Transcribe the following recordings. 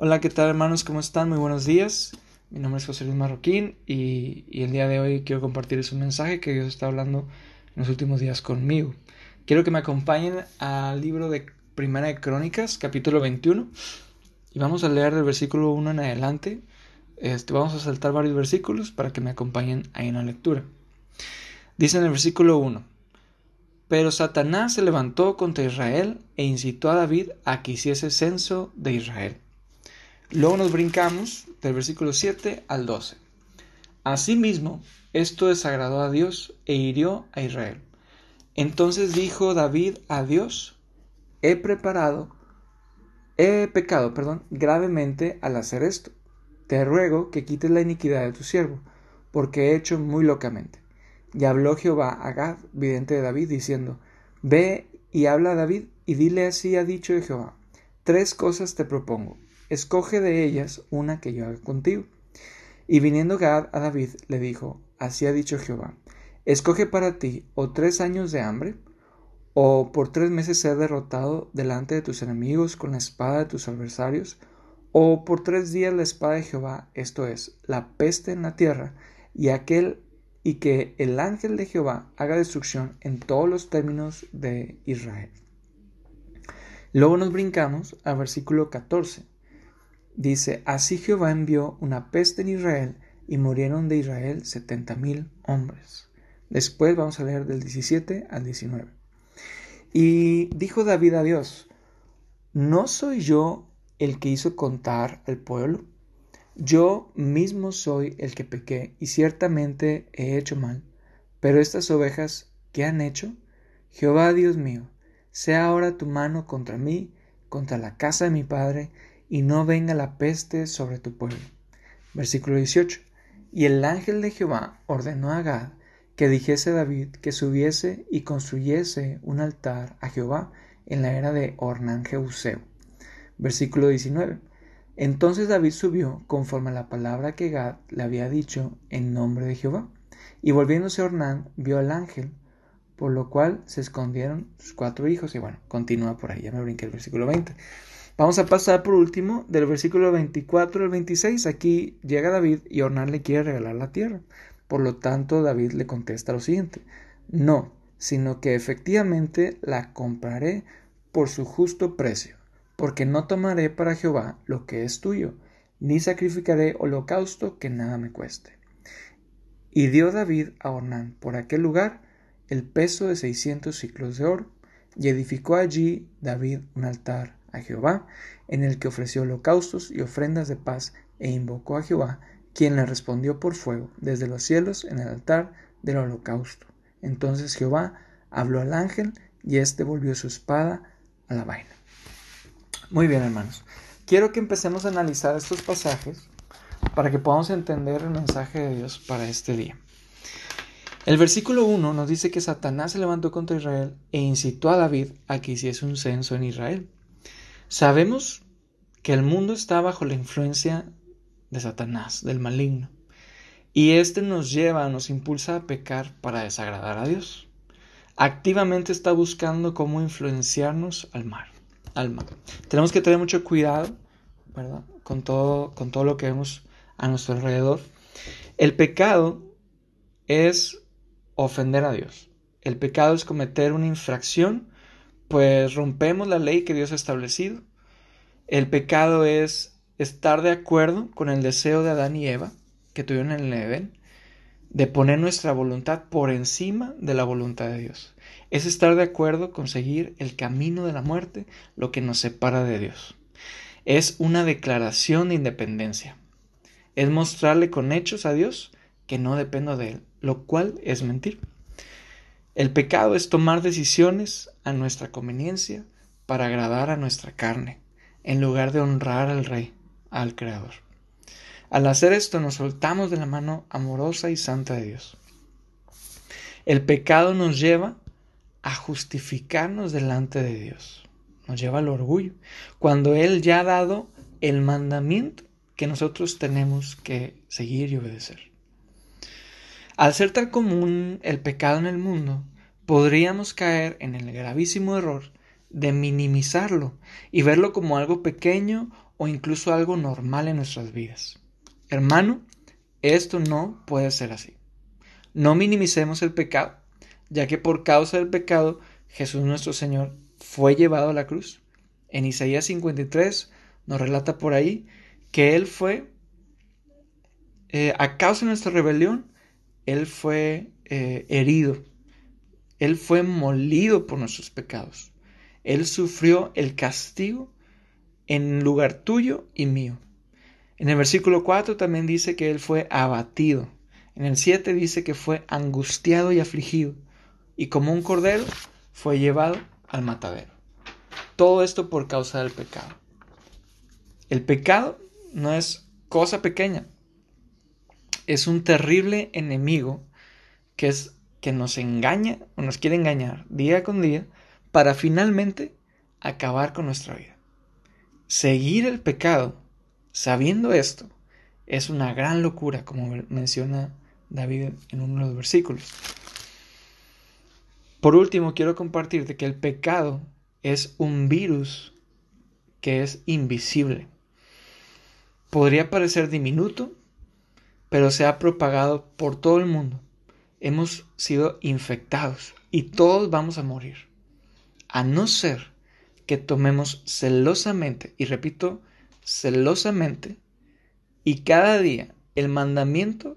Hola, ¿qué tal hermanos? ¿Cómo están? Muy buenos días. Mi nombre es José Luis Marroquín y, el día de hoy quiero compartirles un mensaje que Dios está hablando en los últimos días conmigo. Quiero que me acompañen al libro de Primera de Crónicas, capítulo 21, y vamos a leer del versículo 1 en adelante. Este, vamos a saltar varios versículos para que me acompañen ahí en la lectura. Dice en el versículo 1, Pero Satanás se levantó contra Israel e incitó a David a que hiciese censo de Israel. Luego nos brincamos del versículo 7 al 12. Asimismo, esto desagradó a Dios e hirió a Israel. Entonces dijo David a Dios, he preparado, he pecado, perdón, gravemente al hacer esto. Te ruego que quites la iniquidad de tu siervo, porque he hecho muy locamente. Y habló Jehová a Gad, vidente de David, diciendo, Ve y habla a David, y dile así ha dicho Jehová, tres cosas te propongo escoge de ellas una que yo haga contigo. Y viniendo Gad a David le dijo, así ha dicho Jehová, escoge para ti o tres años de hambre, o por tres meses ser derrotado delante de tus enemigos con la espada de tus adversarios, o por tres días la espada de Jehová, esto es, la peste en la tierra, y aquel y que el ángel de Jehová haga destrucción en todos los términos de Israel. Luego nos brincamos al versículo 14 Dice, así Jehová envió una peste en Israel y murieron de Israel setenta mil hombres. Después vamos a leer del 17 al 19. Y dijo David a Dios, ¿no soy yo el que hizo contar al pueblo? Yo mismo soy el que pequé y ciertamente he hecho mal. Pero estas ovejas, ¿qué han hecho? Jehová Dios mío, sea ahora tu mano contra mí, contra la casa de mi padre, y no venga la peste sobre tu pueblo. Versículo 18. Y el ángel de Jehová ordenó a Gad que dijese a David que subiese y construyese un altar a Jehová en la era de Ornán Jeuseo. Versículo 19. Entonces David subió conforme a la palabra que Gad le había dicho en nombre de Jehová. Y volviéndose Ornán vio al ángel, por lo cual se escondieron sus cuatro hijos. Y bueno, continúa por ahí, ya me brinqué el versículo 20. Vamos a pasar por último del versículo 24 al 26. Aquí llega David y Ornán le quiere regalar la tierra. Por lo tanto, David le contesta lo siguiente. No, sino que efectivamente la compraré por su justo precio, porque no tomaré para Jehová lo que es tuyo, ni sacrificaré holocausto que nada me cueste. Y dio David a Ornán por aquel lugar el peso de seiscientos ciclos de oro, y edificó allí David un altar a Jehová, en el que ofreció holocaustos y ofrendas de paz, e invocó a Jehová, quien le respondió por fuego desde los cielos en el altar del holocausto. Entonces Jehová habló al ángel, y éste volvió su espada a la vaina. Muy bien, hermanos. Quiero que empecemos a analizar estos pasajes para que podamos entender el mensaje de Dios para este día. El versículo 1 nos dice que Satanás se levantó contra Israel e incitó a David a que hiciese un censo en Israel. Sabemos que el mundo está bajo la influencia de Satanás, del maligno, y éste nos lleva, nos impulsa a pecar para desagradar a Dios. Activamente está buscando cómo influenciarnos al mal. Al. Tenemos que tener mucho cuidado, ¿verdad? Con todo, con todo lo que vemos a nuestro alrededor. El pecado es ofender a Dios. El pecado es cometer una infracción pues rompemos la ley que Dios ha establecido. El pecado es estar de acuerdo con el deseo de Adán y Eva que tuvieron en el Edén de poner nuestra voluntad por encima de la voluntad de Dios. Es estar de acuerdo con seguir el camino de la muerte, lo que nos separa de Dios. Es una declaración de independencia. Es mostrarle con hechos a Dios que no dependo de Él, lo cual es mentir. El pecado es tomar decisiones a nuestra conveniencia para agradar a nuestra carne, en lugar de honrar al Rey, al Creador. Al hacer esto nos soltamos de la mano amorosa y santa de Dios. El pecado nos lleva a justificarnos delante de Dios. Nos lleva al orgullo, cuando Él ya ha dado el mandamiento que nosotros tenemos que seguir y obedecer. Al ser tan común el pecado en el mundo, podríamos caer en el gravísimo error de minimizarlo y verlo como algo pequeño o incluso algo normal en nuestras vidas. Hermano, esto no puede ser así. No minimicemos el pecado, ya que por causa del pecado Jesús nuestro Señor fue llevado a la cruz. En Isaías 53 nos relata por ahí que Él fue, eh, a causa de nuestra rebelión, Él fue eh, herido, Él fue molido por nuestros pecados. Él sufrió el castigo en lugar tuyo y mío. En el versículo 4 también dice que Él fue abatido. En el 7 dice que fue angustiado y afligido. Y como un cordero fue llevado al matadero. Todo esto por causa del pecado. El pecado no es cosa pequeña. Es un terrible enemigo que es que nos engaña o nos quiere engañar día con día para finalmente acabar con nuestra vida. Seguir el pecado sabiendo esto es una gran locura, como menciona David en uno de los versículos. Por último, quiero compartirte que el pecado es un virus que es invisible. Podría parecer diminuto, pero se ha propagado por todo el mundo. Hemos sido infectados y todos vamos a morir. A no ser que tomemos celosamente, y repito, celosamente, y cada día el mandamiento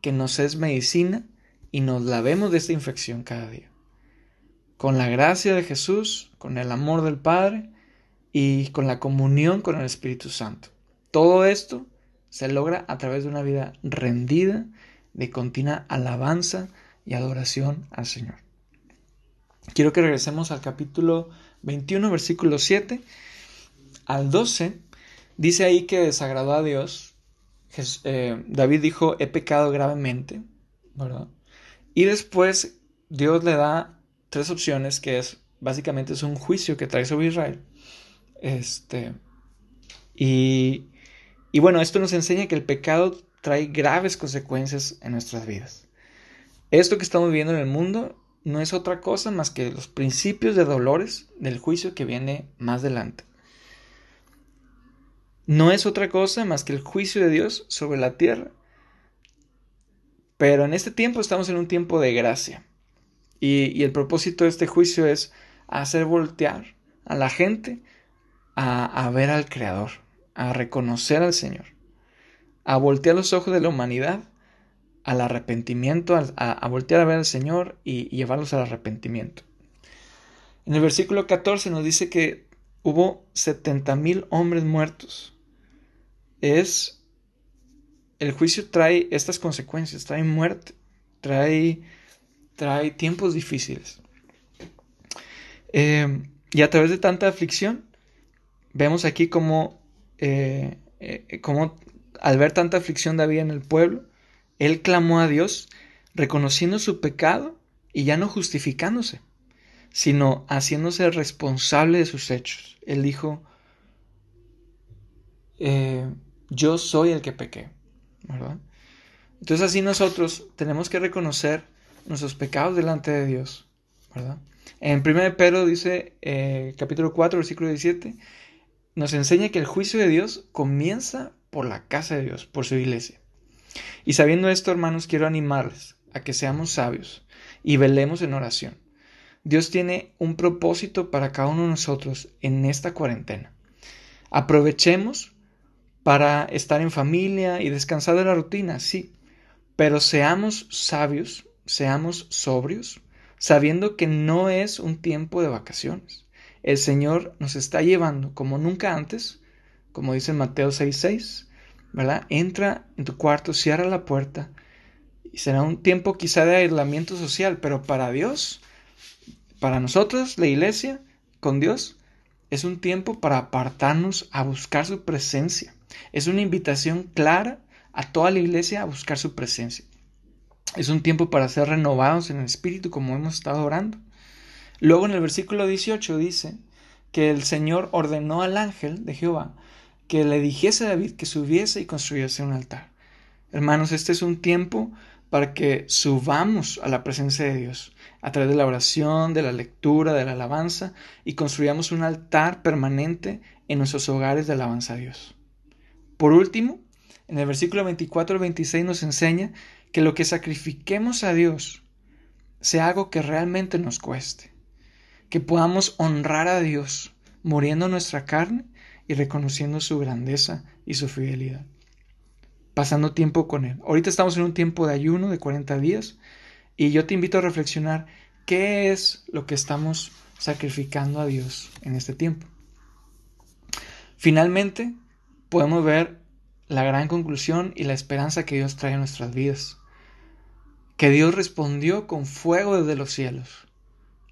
que nos es medicina y nos lavemos de esta infección cada día con la gracia de Jesús, con el amor del Padre y con la comunión con el Espíritu Santo. Todo esto se logra a través de una vida rendida, de continua alabanza y adoración al Señor. Quiero que regresemos al capítulo 21, versículo 7 al 12. Dice ahí que desagradó a Dios. Eh, David dijo, he pecado gravemente. Y después Dios le da tres opciones, que es básicamente es un juicio que trae sobre Israel. Este, y, y bueno, esto nos enseña que el pecado trae graves consecuencias en nuestras vidas. Esto que estamos viviendo en el mundo no es otra cosa más que los principios de dolores del juicio que viene más adelante. No es otra cosa más que el juicio de Dios sobre la tierra. Pero en este tiempo estamos en un tiempo de gracia. Y, el propósito de este juicio es hacer voltear a la gente a, ver al Creador, a reconocer al Señor, a voltear los ojos de la humanidad al arrepentimiento, a, voltear a ver al Señor y, llevarlos al arrepentimiento. En el versículo 14 nos dice que hubo 70 mil hombres muertos. Es. El juicio trae estas consecuencias, trae muerte, trae trae tiempos difíciles. Eh, y a través de tanta aflicción, vemos aquí como, eh, eh, como al ver tanta aflicción de David en el pueblo, él clamó a Dios reconociendo su pecado y ya no justificándose, sino haciéndose responsable de sus hechos. Él dijo, yo soy el que pequé, Entonces así nosotros tenemos que reconocer nuestros pecados delante de Dios, ¿verdad? En 1 Pedro dice, eh, capítulo 4, versículo 17, nos enseña que el juicio de Dios comienza por la casa de Dios, por su iglesia. Y sabiendo esto, hermanos, quiero animarles a que seamos sabios y velemos en oración. Dios tiene un propósito para cada uno de nosotros en esta cuarentena. Aprovechemos para estar en familia y descansar de la rutina, sí, pero seamos sabios seamos sobrios, sabiendo que no es un tiempo de vacaciones. El Señor nos está llevando como nunca antes, como dice Mateo 6:6, ¿verdad? Entra en tu cuarto, cierra la puerta y será un tiempo quizá de aislamiento social, pero para Dios, para nosotros, la iglesia, con Dios, es un tiempo para apartarnos a buscar su presencia. Es una invitación clara a toda la iglesia a buscar su presencia. Es un tiempo para ser renovados en el espíritu como hemos estado orando. Luego en el versículo 18 dice que el Señor ordenó al ángel de Jehová que le dijese a David que subiese y construyese un altar. Hermanos, este es un tiempo para que subamos a la presencia de Dios a través de la oración, de la lectura, de la alabanza y construyamos un altar permanente en nuestros hogares de alabanza a Dios. Por último, en el versículo 24 al 26 nos enseña que lo que sacrifiquemos a Dios sea algo que realmente nos cueste, que podamos honrar a Dios muriendo nuestra carne y reconociendo su grandeza y su fidelidad, pasando tiempo con Él. Ahorita estamos en un tiempo de ayuno de 40 días y yo te invito a reflexionar qué es lo que estamos sacrificando a Dios en este tiempo. Finalmente, podemos ver la gran conclusión y la esperanza que Dios trae a nuestras vidas. Que Dios respondió con fuego desde los cielos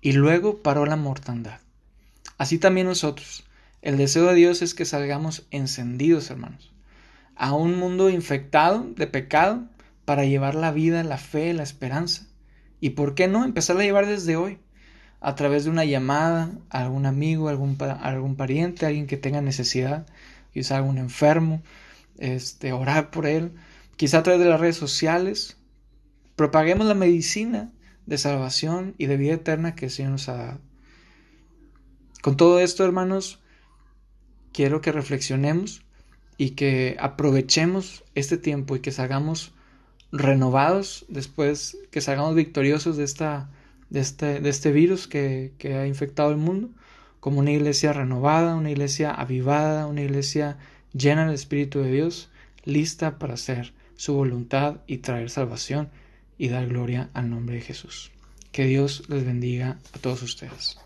y luego paró la mortandad. Así también nosotros. El deseo de Dios es que salgamos encendidos, hermanos, a un mundo infectado de pecado para llevar la vida, la fe, la esperanza. Y por qué no empezar a llevar desde hoy, a través de una llamada a algún amigo, algún, algún pariente, alguien que tenga necesidad, quizá algún enfermo, este, orar por él, quizá a través de las redes sociales, propaguemos la medicina de salvación y de vida eterna que el Señor nos ha dado. Con todo esto, hermanos, quiero que reflexionemos y que aprovechemos este tiempo y que salgamos renovados después, que salgamos victoriosos de, esta, de, este, este virus que, que ha infectado el mundo, como una iglesia renovada, una iglesia avivada, una iglesia llena del Espíritu de Dios, lista para hacer su voluntad y traer salvación y dar gloria al nombre de Jesús. Que Dios les bendiga a todos ustedes.